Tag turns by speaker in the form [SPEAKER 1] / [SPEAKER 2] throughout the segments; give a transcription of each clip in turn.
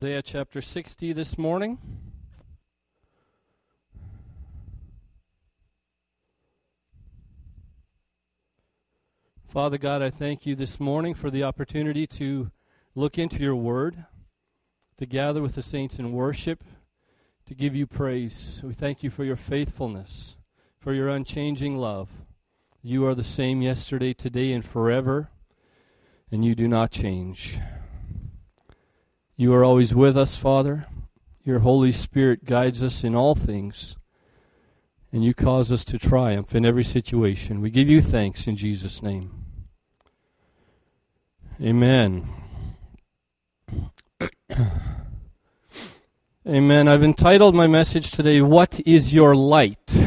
[SPEAKER 1] Isaiah chapter 60 this morning. Father God, I thank you this morning for the opportunity to look into your word, to gather with the saints in worship, to give you praise. We thank you for your faithfulness, for your unchanging love. You are the same yesterday, today, and forever, and you do not change. You are always with us, Father. Your Holy Spirit guides us in all things, and you cause us to triumph in every situation. We give you thanks in Jesus' name. Amen. Amen. I've entitled my message today, What is Your Light?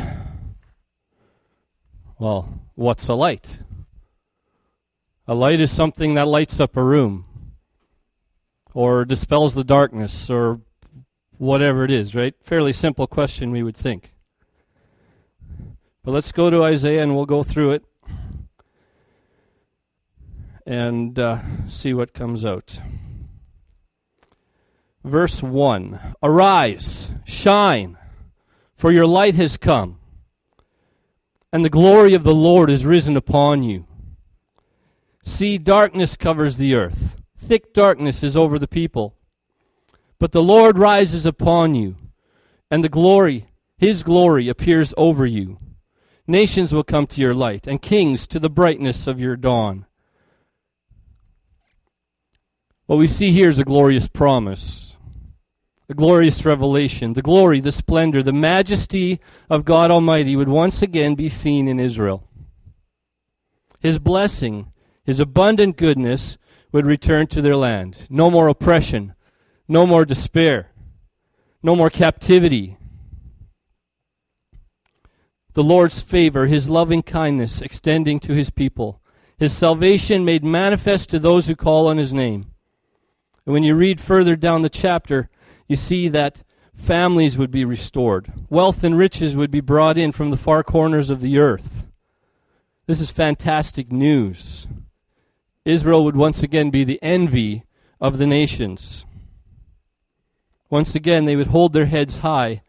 [SPEAKER 1] Well, what's a light? A light is something that lights up a room or dispels the darkness or whatever it is, right? Fairly simple question, we would think. But let's go to Isaiah and we'll go through it and uh, see what comes out. Verse 1 Arise, shine, for your light has come, and the glory of the Lord is risen upon you. See, darkness covers the earth thick darkness is over the people. But the Lord rises upon you, and the glory, his glory, appears over you. Nations will come to your light, and kings to the brightness of your dawn. What we see here is a glorious promise, a glorious revelation. The glory, the splendor, the majesty of God Almighty would once again be seen in Israel. His blessing, his abundant goodness would return to their land. No more oppression, no more despair, no more captivity. The Lord's favor, his loving kindness extending to his people, his salvation made manifest to those who call on his name. And when you read further down the chapter, you see that families would be restored, wealth and riches would be brought in from the far corners of the earth. This is fantastic news. Israel would once again be the envy of the nations. Once again, they would hold their heads high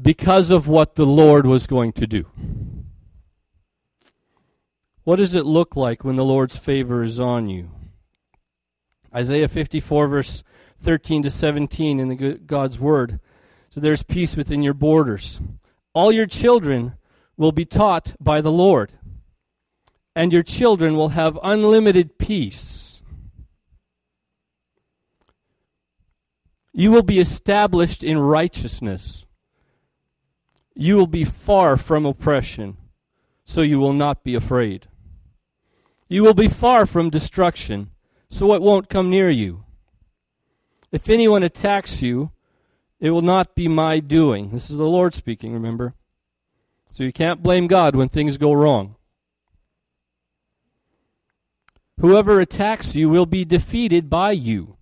[SPEAKER 1] because of what the Lord was going to do. What does it look like when the Lord's favor is on you? Isaiah 54, verse 13 to 17 in the God's Word. So there's peace within your borders. All your children will be taught by the Lord and your children will have unlimited peace. You will be established in righteousness. You will be far from oppression, so you will not be afraid. You will be far from destruction, so it won't come near you. If anyone attacks you, it will not be my doing. This is the Lord speaking, remember? So you can't blame God when things go wrong. Whoever attacks you will be defeated by you.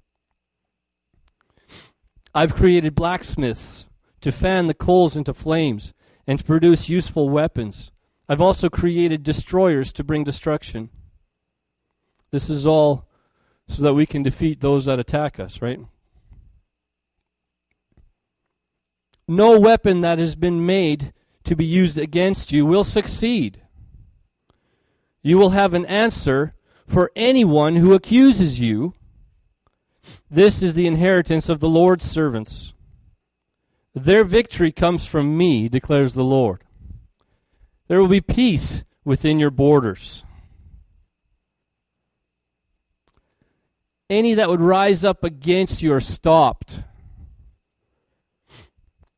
[SPEAKER 1] I've created blacksmiths to fan the coals into flames and to produce useful weapons. I've also created destroyers to bring destruction. This is all so that we can defeat those that attack us, right? No weapon that has been made to be used against you will succeed. You will have an answer for anyone who accuses you. This is the inheritance of the Lord's servants. Their victory comes from me, declares the Lord. There will be peace within your borders. Any that would rise up against you are stopped.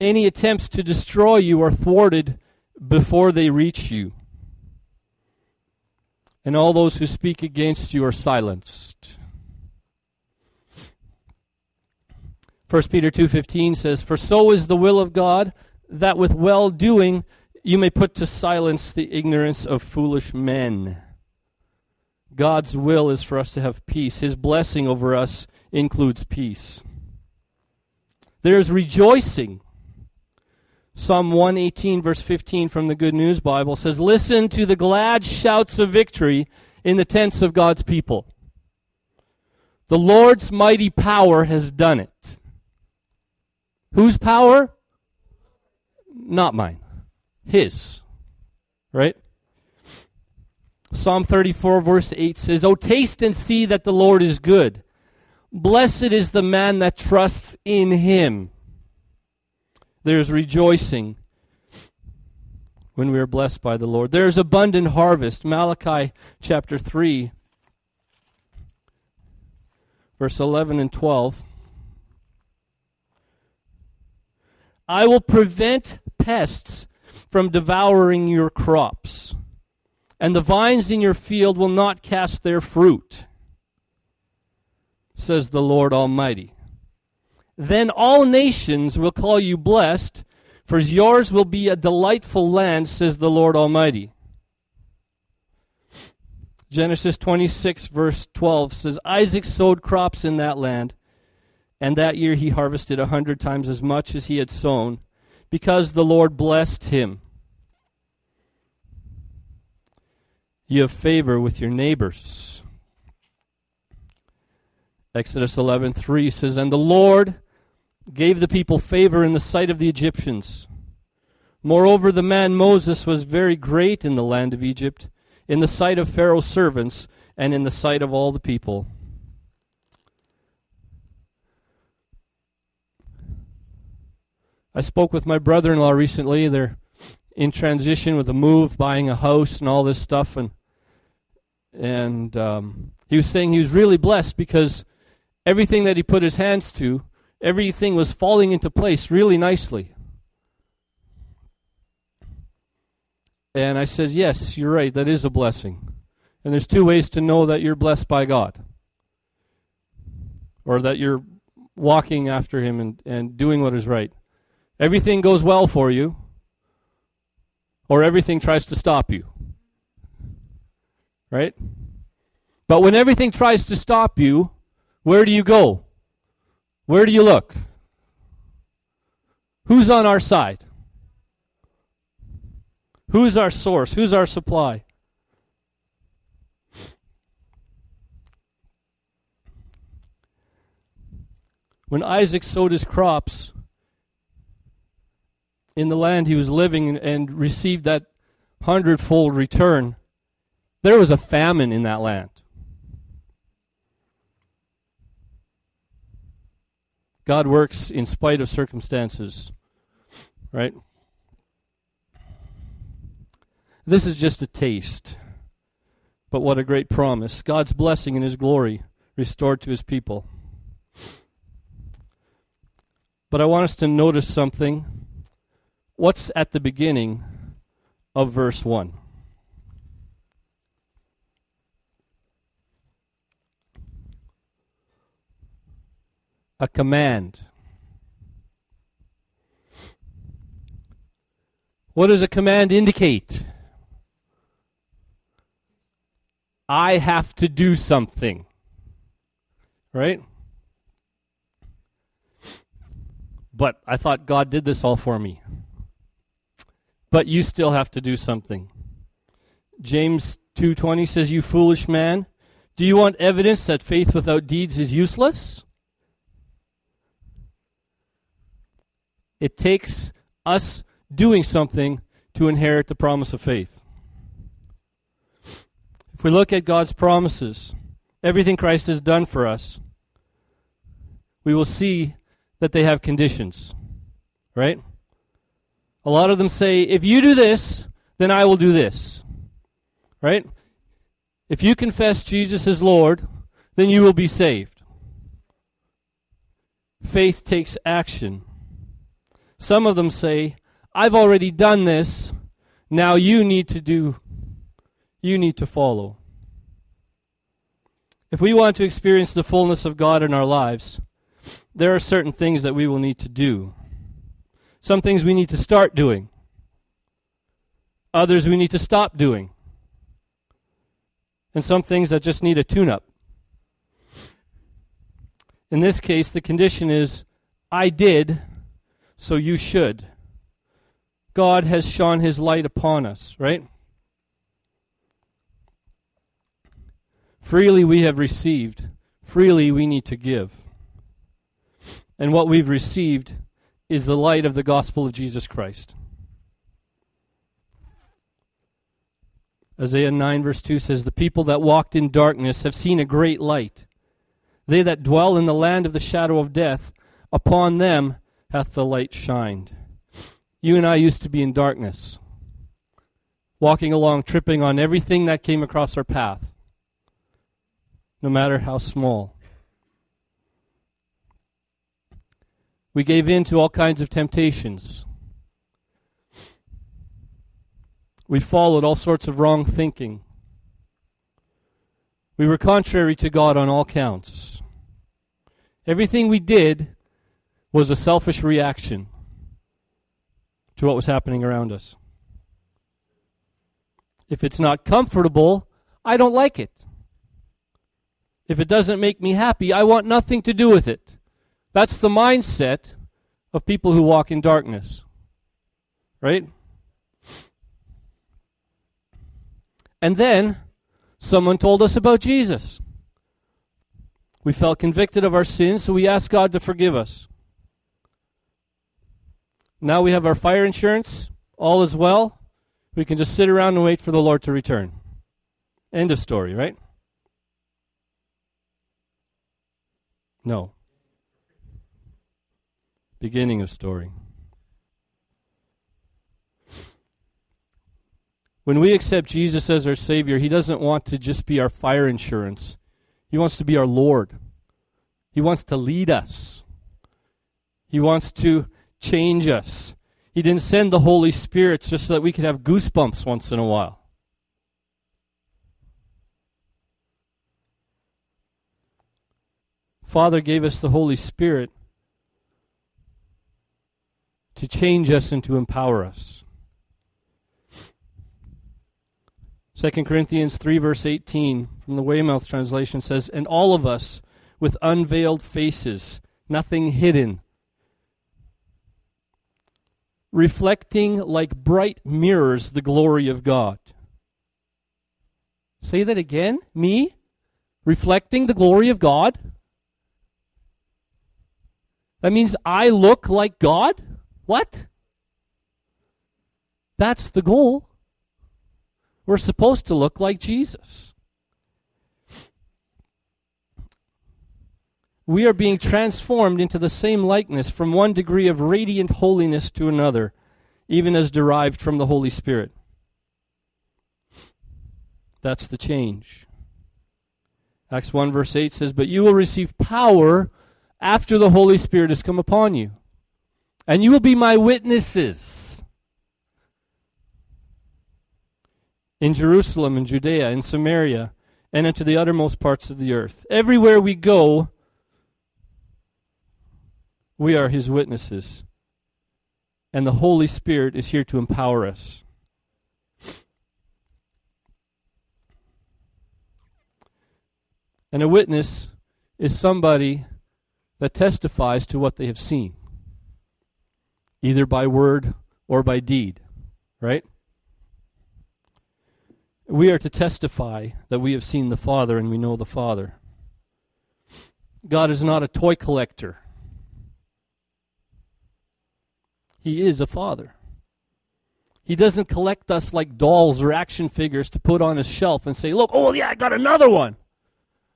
[SPEAKER 1] Any attempts to destroy you are thwarted before they reach you and all those who speak against you are silenced. 1 Peter 2:15 says, "For so is the will of God, that with well-doing you may put to silence the ignorance of foolish men." God's will is for us to have peace. His blessing over us includes peace. There is rejoicing Psalm 118, verse 15 from the Good News Bible says, Listen to the glad shouts of victory in the tents of God's people. The Lord's mighty power has done it. Whose power? Not mine. His. Right? Psalm 34, verse 8 says, Oh, taste and see that the Lord is good. Blessed is the man that trusts in him. There's rejoicing when we are blessed by the Lord. There's abundant harvest. Malachi chapter 3, verse 11 and 12. I will prevent pests from devouring your crops, and the vines in your field will not cast their fruit, says the Lord Almighty. Then all nations will call you blessed, for yours will be a delightful land, says the Lord Almighty. Genesis 26, verse 12 says Isaac sowed crops in that land, and that year he harvested a hundred times as much as he had sown, because the Lord blessed him. You have favor with your neighbors. Exodus 11:3 says, "And the Lord gave the people favor in the sight of the Egyptians. Moreover, the man Moses was very great in the land of Egypt, in the sight of Pharaoh's servants, and in the sight of all the people. I spoke with my brother in law recently. They're in transition with a move, buying a house, and all this stuff. And, and um, he was saying he was really blessed because everything that he put his hands to everything was falling into place really nicely. And I said, Yes, you're right. That is a blessing. And there's two ways to know that you're blessed by God or that you're walking after Him and, and doing what is right. Everything goes well for you, or everything tries to stop you. Right? But when everything tries to stop you, where do you go? Where do you look? Who's on our side? Who's our source? Who's our supply? When Isaac sowed his crops in the land he was living and received that hundredfold return, there was a famine in that land. God works in spite of circumstances, right? This is just a taste, but what a great promise. God's blessing and His glory restored to His people. But I want us to notice something. What's at the beginning of verse 1? A command. What does a command indicate? I have to do something. Right? But I thought God did this all for me. But you still have to do something. James 2:20 says, "You foolish man, do you want evidence that faith without deeds is useless?" It takes us doing something to inherit the promise of faith. If we look at God's promises, everything Christ has done for us, we will see that they have conditions, right? A lot of them say, if you do this, then I will do this, right? If you confess Jesus as Lord, then you will be saved. Faith takes action. Some of them say, I've already done this. Now you need to do, you need to follow. If we want to experience the fullness of God in our lives, there are certain things that we will need to do. Some things we need to start doing, others we need to stop doing, and some things that just need a tune up. In this case, the condition is I did so you should. God has shone his light upon us, right? Freely we have received, freely we need to give. And what we've received is the light of the gospel of Jesus Christ. Isaiah 9, verse 2 says, The people that walked in darkness have seen a great light. They that dwell in the land of the shadow of death, upon them hath the light shined. You and I used to be in darkness, walking along, tripping on everything that came across our path, no matter how small. We gave in to all kinds of temptations. We followed all sorts of wrong thinking. We were contrary to God on all counts. Everything we did was a selfish reaction to what was happening around us. If it's not comfortable, I don't like it. If it doesn't make me happy, I want nothing to do with it. That's the mindset of people who walk in darkness. Right? And then someone told us about Jesus. We felt convicted of our sins, so we asked God to forgive us. Now we have our fire insurance, all is well. We can just sit around and wait for the Lord to return. End of story, right? No. Beginning of story. When we accept Jesus as our Savior, He doesn't want to just be our fire insurance. He wants to be our Lord. He wants to lead us. He wants to change us. He didn't send the Holy Spirit just so that we could have goosebumps once in a while. Father gave us the Holy Spirit to change us and to empower us. 2 Corinthians 3, verse 18 from the Weymouth translation says, And all of us with unveiled faces, nothing hidden, reflecting like bright mirrors the glory of God. Say that again. Me? Reflecting the glory of God? That means I look like God? What? That's the goal. We're supposed to look like Jesus. We are being transformed into the same likeness from one degree of radiant holiness to another, even as derived from the Holy Spirit. That's the change. Acts 1 verse 8 says, But you will receive power after the Holy Spirit has come upon you, and you will be my witnesses in Jerusalem and Judea and Samaria and into the uttermost parts of the earth. Everywhere we go, we are his witnesses. And the Holy Spirit is here to empower us. And a witness is somebody that testifies to what they have seen, either by word or by deed, right? We are to testify that we have seen the Father and we know the Father. God is not a toy collector. He is a father. He doesn't collect us like dolls or action figures to put on his shelf and say, "Look, oh yeah, I got another one."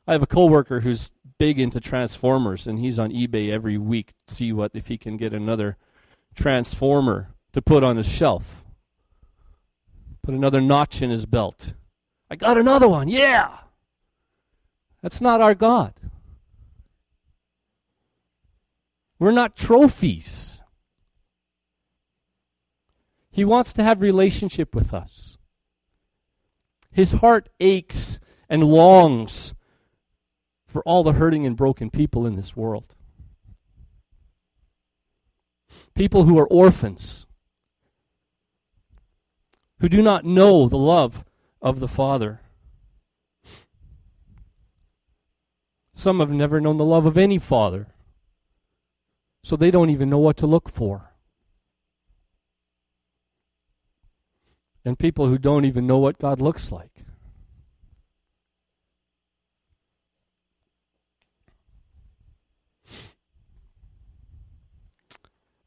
[SPEAKER 1] I have a coworker who's big into Transformers and he's on eBay every week to see what if he can get another Transformer to put on his shelf put another notch in his belt. I got another one. Yeah. That's not our God. We're not trophies. He wants to have relationship with us. His heart aches and longs for all the hurting and broken people in this world. People who are orphans who do not know the love of the Father. Some have never known the love of any father, so they don't even know what to look for. And people who don't even know what God looks like.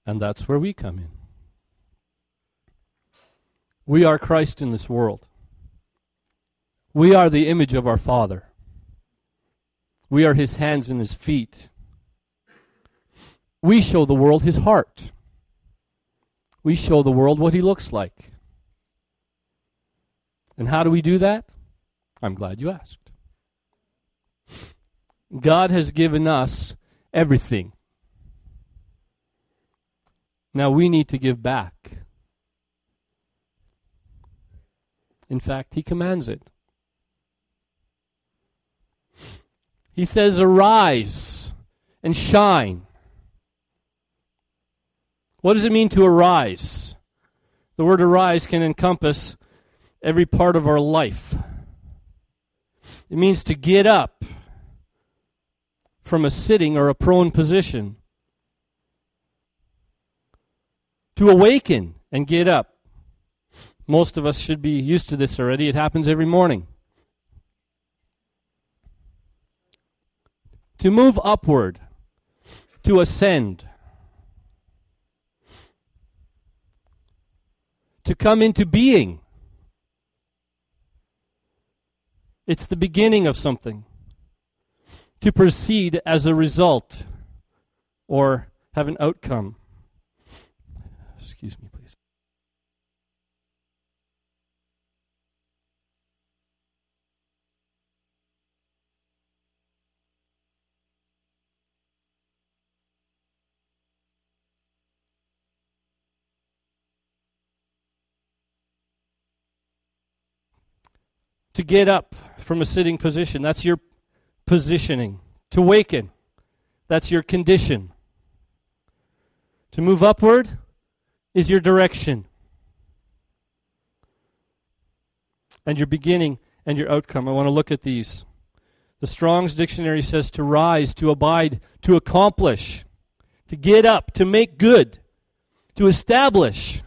[SPEAKER 1] And that's where we come in. We are Christ in this world. We are the image of our Father. We are his hands and his feet. We show the world his heart. We show the world what he looks like. And how do we do that? I'm glad you asked. God has given us everything. Now we need to give back. In fact, he commands it. He says, Arise and shine. What does it mean to arise? The word arise can encompass every part of our life. It means to get up from a sitting or a prone position, to awaken and get up. Most of us should be used to this already. It happens every morning. To move upward, to ascend, to come into being. It's the beginning of something. To proceed as a result or have an outcome. Excuse me, please. To get up from a sitting position, that's your positioning. To waken, that's your condition. To move upward is your direction. And your beginning and your outcome. I want to look at these. The Strong's Dictionary says to rise, to abide, to accomplish, to get up, to make good, to establish,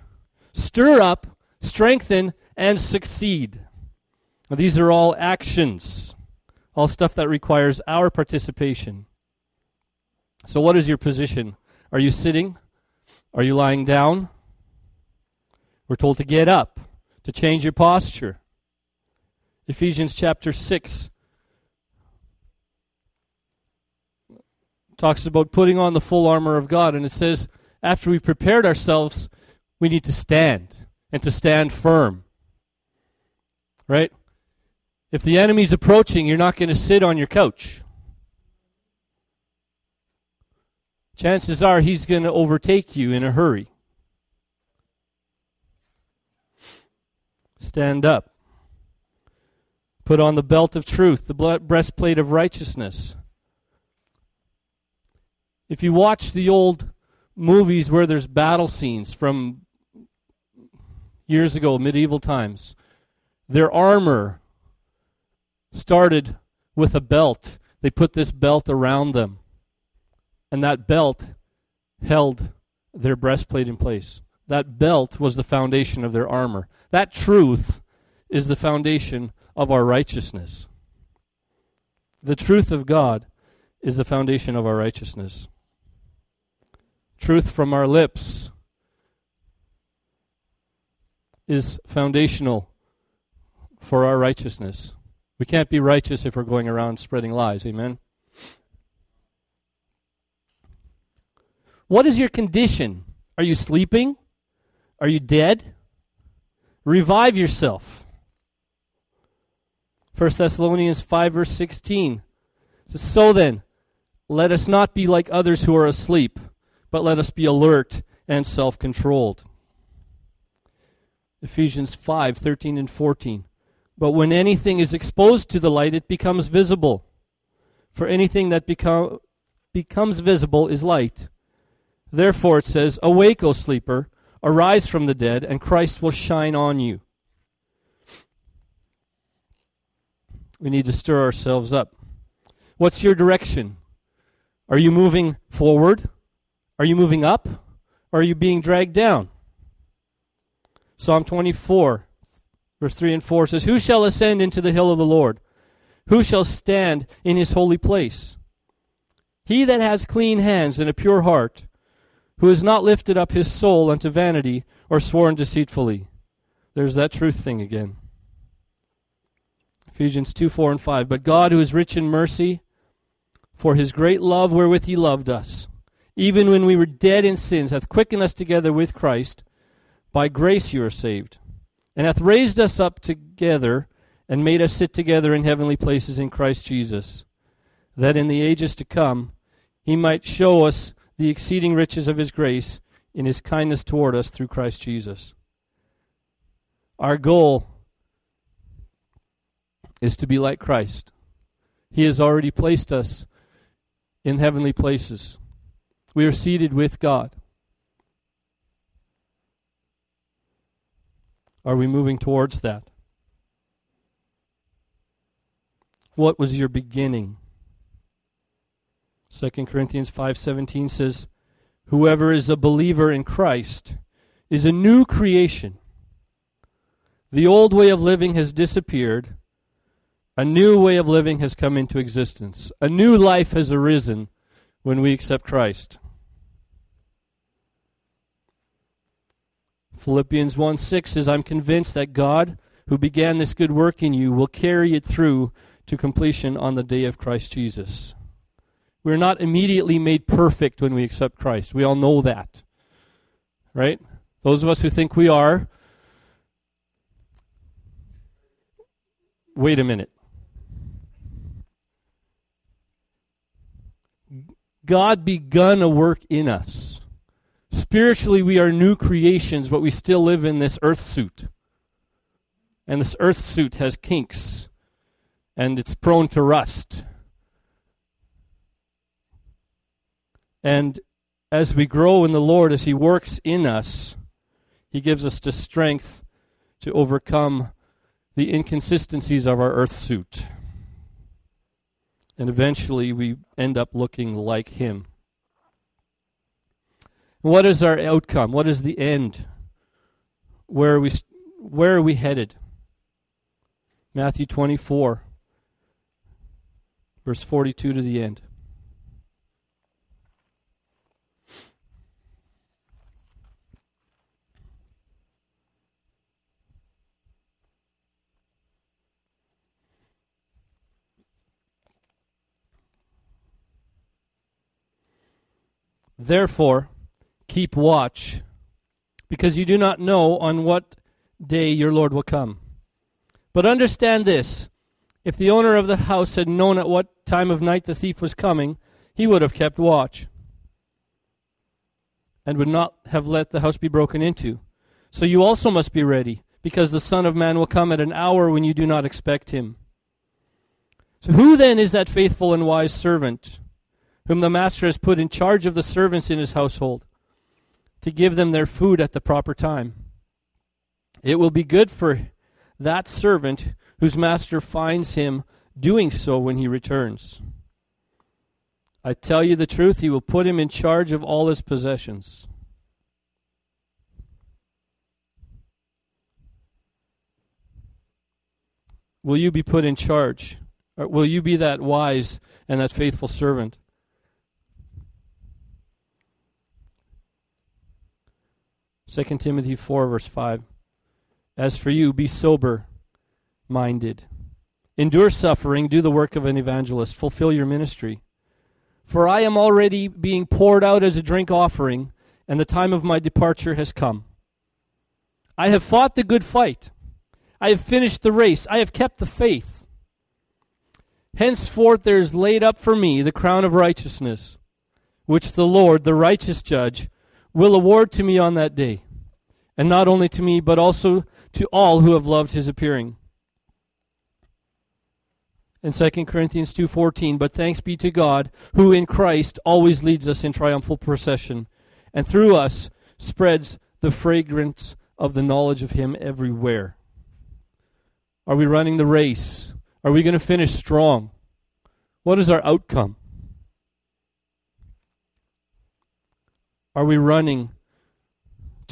[SPEAKER 1] stir up, strengthen, and succeed. Now, these are all actions, all stuff that requires our participation. So, what is your position? Are you sitting? Are you lying down? We're told to get up, to change your posture. Ephesians chapter 6 talks about putting on the full armor of God, and it says, after we've prepared ourselves, we need to stand and to stand firm. Right? If the enemy's approaching, you're not going to sit on your couch. Chances are he's going to overtake you in a hurry. Stand up. Put on the belt of truth, the breastplate of righteousness. If you watch the old movies where there's battle scenes from years ago, medieval times, their armor started with a belt. They put this belt around them, and that belt held their breastplate in place. That belt was the foundation of their armor. That truth is the foundation of our righteousness. The truth of God is the foundation of our righteousness. Truth from our lips is foundational for our righteousness. We can't be righteous if we're going around spreading lies. Amen. What is your condition? Are you sleeping? Are you dead? Revive yourself. 1 Thessalonians 5, verse 16 says, So then, let us not be like others who are asleep, but let us be alert and self controlled. Ephesians 5, 13 and 14. But when anything is exposed to the light, it becomes visible. For anything that become, becomes visible is light. Therefore, it says, Awake, O sleeper, arise from the dead, and Christ will shine on you. We need to stir ourselves up. What's your direction? Are you moving forward? Are you moving up? Or are you being dragged down? Psalm 24 Verse 3 and 4 says, Who shall ascend into the hill of the Lord? Who shall stand in his holy place? He that has clean hands and a pure heart, who has not lifted up his soul unto vanity or sworn deceitfully. There's that truth thing again. Ephesians 2 4 and 5. But God, who is rich in mercy, for his great love wherewith he loved us, even when we were dead in sins, hath quickened us together with Christ. By grace you are saved, and hath raised us up together, and made us sit together in heavenly places in Christ Jesus, that in the ages to come he might show us the exceeding riches of his grace in his kindness toward us through Christ Jesus. Our goal is to be like Christ. He has already placed us in heavenly places. We are seated with God. Are we moving towards that? What was your beginning? 2 Corinthians 5:17 says, "Whoever is a believer in Christ is a new creation. The old way of living has disappeared. A new way of living has come into existence. A new life has arisen when we accept Christ. Philippians 1 6 says, I'm convinced that God, who began this good work in you, will carry it through to completion on the day of Christ Jesus. We're not immediately made perfect when we accept Christ. We all know that. Right? Those of us who think we are, wait a minute. God begun a work in us. Spiritually, we are new creations, but we still live in this earth suit. And this earth suit has kinks, and it's prone to rust. And as we grow in the Lord, as He works in us, He gives us the strength to overcome the inconsistencies of our earth suit. And eventually we end up looking like Him. What is our outcome? What is the end? Where are we, where are we headed? Matthew 24, verse 42 to the end. Therefore, keep watch, because you do not know on what day your Lord will come. But understand this if the owner of the house had known at what time of night the thief was coming, he would have kept watch and would not have let the house be broken into. So you also must be ready, because the Son of Man will come at an hour when you do not expect him. So who then is that faithful and wise servant? whom the master has put in charge of the servants in his household, to give them their food at the proper time. It will be good for that servant whose master finds him doing so when he returns. I tell you the truth, he will put him in charge of all his possessions. Will you be put in charge? Or will you be that wise and that faithful servant? 2 Timothy 4, verse 5. As for you, be sober minded. Endure suffering, do the work of an evangelist, fulfill your ministry. For I am already being poured out as a drink offering, and the time of my departure has come. I have fought the good fight. I have finished the race. I have kept the faith. Henceforth there is laid up for me the crown of righteousness, which the Lord, the righteous judge, will award to me on that day and not only to me, but also to all who have loved his appearing. In 2 Corinthians 2:14, but thanks be to God, who in Christ always leads us in triumphal procession, and through us spreads the fragrance of the knowledge of him everywhere. Are we running the race? Are we going to finish strong? What is our outcome? Are we running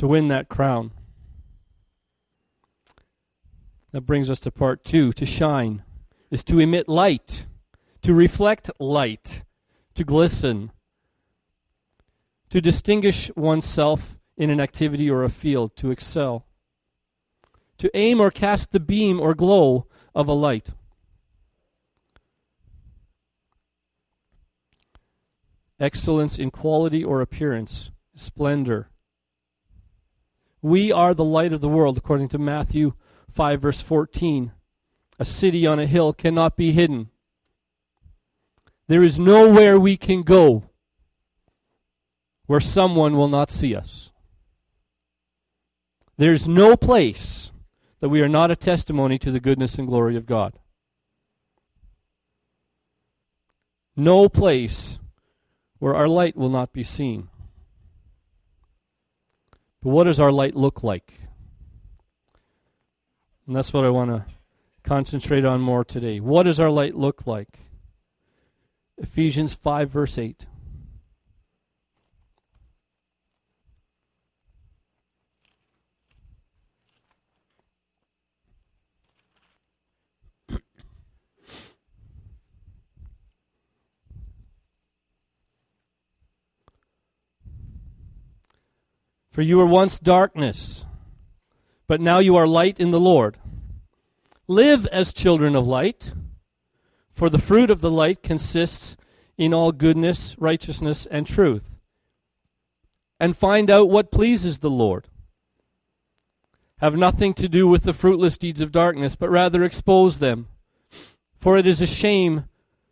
[SPEAKER 1] to win that crown. That brings us to part two. To shine is to emit light, to reflect light, to glisten, to distinguish oneself in an activity or a field, to excel, to aim or cast the beam or glow of a light. Excellence in quality or appearance, splendor. We are the light of the world, according to Matthew 5, verse 14. A city on a hill cannot be hidden. There is nowhere we can go where someone will not see us. There's no place that we are not a testimony to the goodness and glory of God. No place where our light will not be seen. But what does our light look like? And that's what I want to concentrate on more today. What does our light look like? Ephesians 5, verse 8. For you were once darkness, but now you are light in the Lord. Live as children of light, for the fruit of the light consists in all goodness, righteousness, and truth. And find out what pleases the Lord. Have nothing to do with the fruitless deeds of darkness, but rather expose them. For it is a shame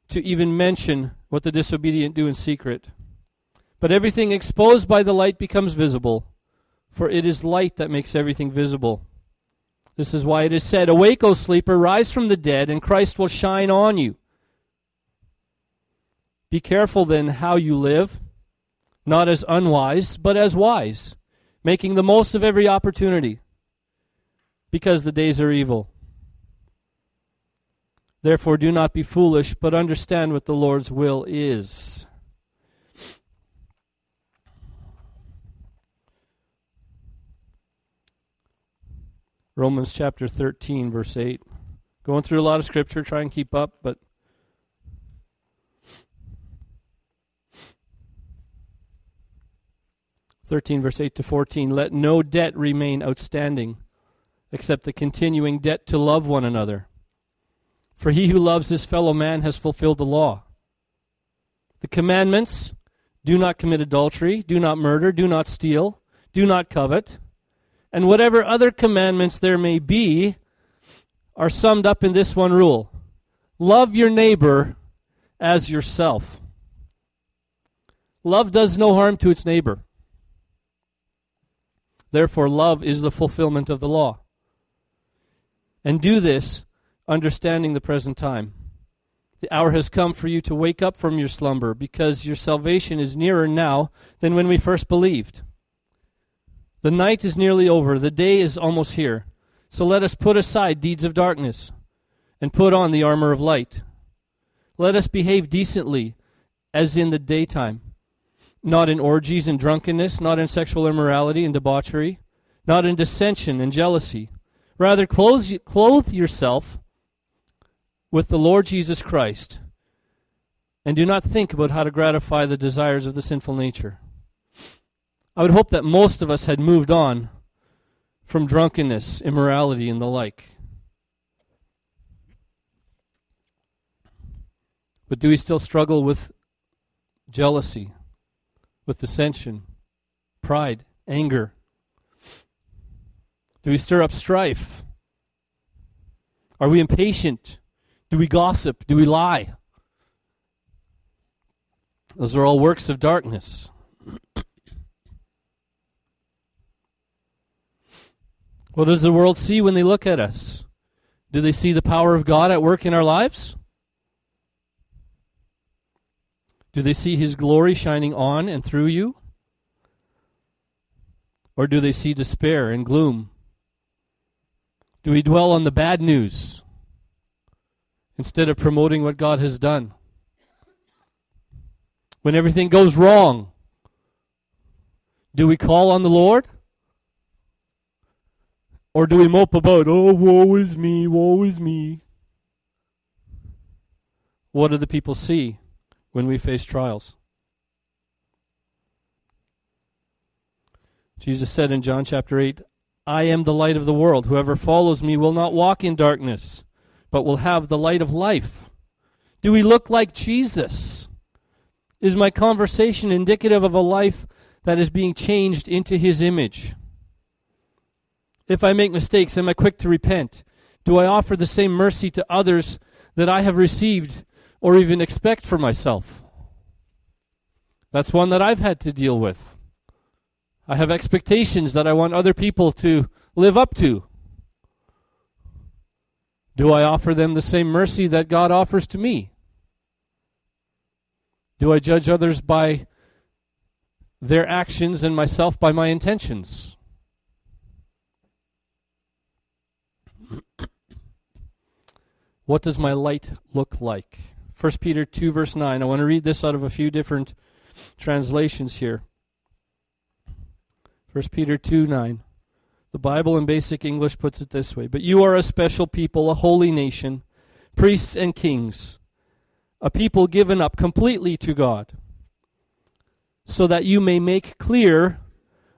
[SPEAKER 1] to even mention what the disobedient do in secret. But everything exposed by the light becomes visible, for it is light that makes everything visible. This is why it is said, Awake, O sleeper, rise from the dead, and Christ will shine on you. Be careful then how you live, not as unwise, but as wise, making the most of every opportunity, because the days are evil. Therefore, do not be foolish, but understand what the Lord's will is. Romans chapter 13, verse 8. Going through a lot of scripture, try and keep up, but. Thirteen verse eight to fourteen. Let no debt remain outstanding, except the continuing debt to love one another. For he who loves his fellow man has fulfilled the law. The commandments: do not commit adultery, do not murder, do not steal, do not covet and whatever other commandments there may be are summed up in this one rule love your neighbor as yourself. Love does no harm to its neighbor. Therefore, love is the fulfillment of the law. And do this understanding the present time. The hour has come for you to wake up from your slumber because your salvation is nearer now than when we first believed. The night is nearly over, the day is almost here. So let us put aside deeds of darkness and put on the armor of light. Let us behave decently as in the daytime, not in orgies and drunkenness, not in sexual immorality and debauchery, not in dissension and jealousy. Rather, clothe, clothe yourself with the Lord Jesus Christ, and do not think about how to gratify the desires of the sinful nature. I would hope that most of us had moved on from drunkenness, immorality, and the like. But do we still struggle with jealousy, with dissension, pride, anger? Do we stir up strife? Are we impatient? Do we gossip? Do we lie? Those are all works of darkness. What does the world see when they look at us? Do they see the power of God at work in our lives? Do they see His glory shining on and through you? Or do they see despair and gloom? Do we dwell on the bad news instead of promoting what God has done? When everything goes wrong, do we call on the Lord? Or do we mope about, oh, woe is me, woe is me? What do the people see when we face trials? Jesus said in John chapter 8, I am the light of the world. Whoever follows me will not walk in darkness, but will have the light of life. Do we look like Jesus? Is my conversation indicative of a life that is being changed into his image? If I make mistakes, am I quick to repent? Do I offer the same mercy to others that I have received or even expect for myself? That's one that I've had to deal with. I have expectations that I want other people to live up to. Do I offer them the same mercy that God offers to me? Do I judge others by their actions and myself by my intentions? What does my light look like? 1 Peter 2, verse 9. I want to read this out of a few different translations here. 1 Peter 2, 9. The Bible in basic English puts it this way But you are a special people, a holy nation, priests and kings, a people given up completely to God, so that you may make clear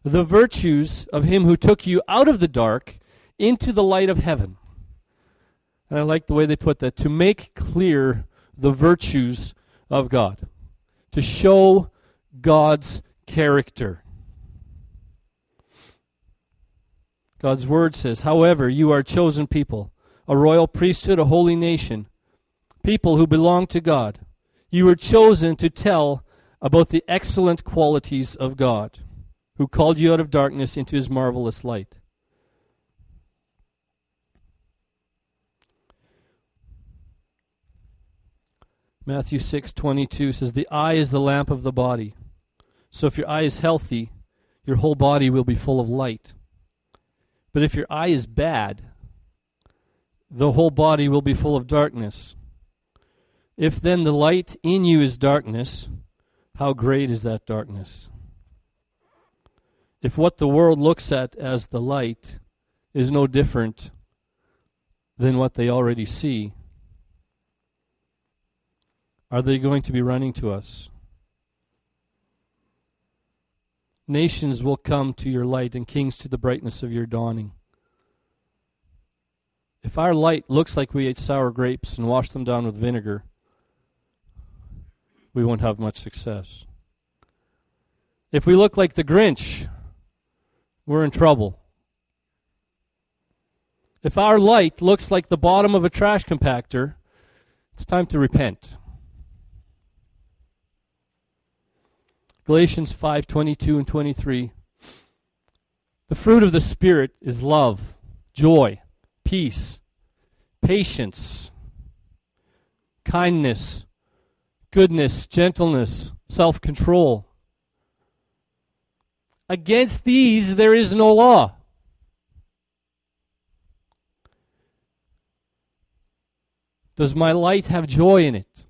[SPEAKER 1] the virtues of him who took you out of the dark into the light of heaven. And I like the way they put that to make clear the virtues of God, to show God's character. God's word says, However, you are chosen people, a royal priesthood, a holy nation, people who belong to God. You were chosen to tell about the excellent qualities of God, who called you out of darkness into his marvelous light. Matthew 6:22 says the eye is the lamp of the body. So if your eye is healthy, your whole body will be full of light. But if your eye is bad, the whole body will be full of darkness. If then the light in you is darkness, how great is that darkness? If what the world looks at as the light is no different than what they already see, are they going to be running to us? Nations will come to your light, and kings to the brightness of your dawning. If our light looks like we ate sour grapes and washed them down with vinegar, we won't have much success. If we look like the Grinch, we're in trouble. If our light looks like the bottom of a trash compactor, it's time to repent. Galatians 5:22 and 23. The fruit of the spirit is love, joy, peace, patience, kindness, goodness, gentleness, self-control. Against these there is no law. Does my light have joy in it?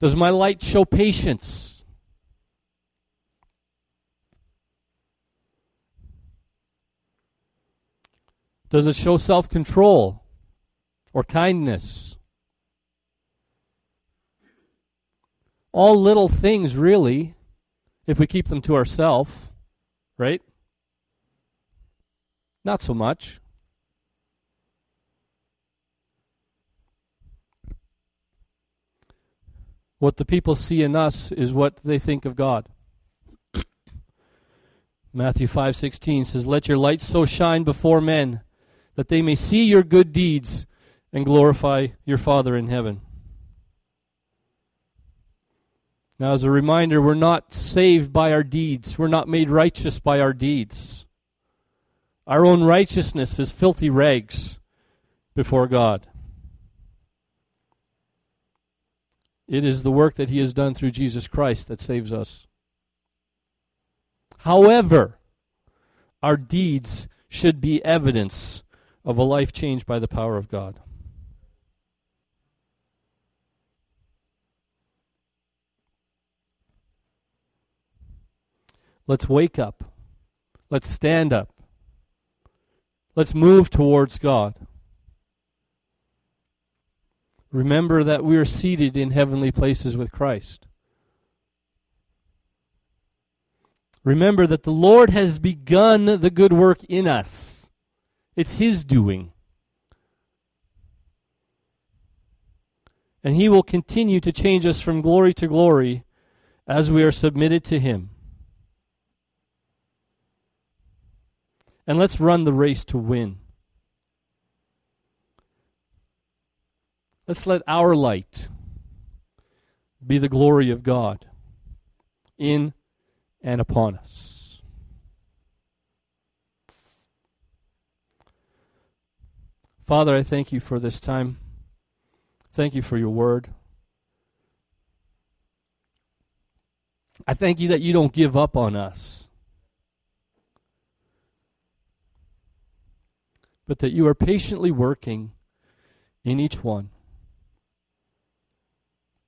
[SPEAKER 1] Does my light show patience? Does it show self control or kindness? All little things, really, if we keep them to ourselves, right? Not so much. What the people see in us is what they think of God. Matthew 5:16 says, "Let your light so shine before men that they may see your good deeds and glorify your Father in heaven. Now, as a reminder, we're not saved by our deeds. We're not made righteous by our deeds. Our own righteousness is filthy rags before God. It is the work that He has done through Jesus Christ that saves us. However, our deeds should be evidence of a life changed by the power of God. Let's wake up. Let's stand up. Let's move towards God. Remember that we are seated in heavenly places with Christ. Remember that the Lord has begun the good work in us, it's His doing. And He will continue to change us from glory to glory as we are submitted to Him. And let's run the race to win. Let's let our light be the glory of God in and upon us. Father, I thank you for this time. Thank you for your word. I thank you that you don't give up on us, but that you are patiently working in each one,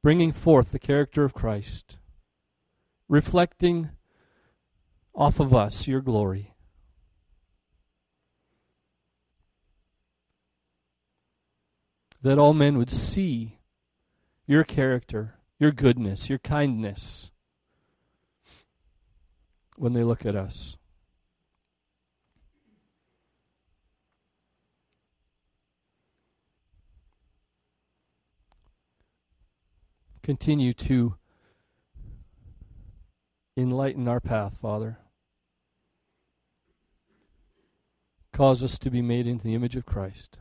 [SPEAKER 1] bringing forth the character of Christ, reflecting off of us your glory. That all men would see your character, your goodness, your kindness when they look at us. Continue to enlighten our path, Father. Cause us to be made into the image of Christ.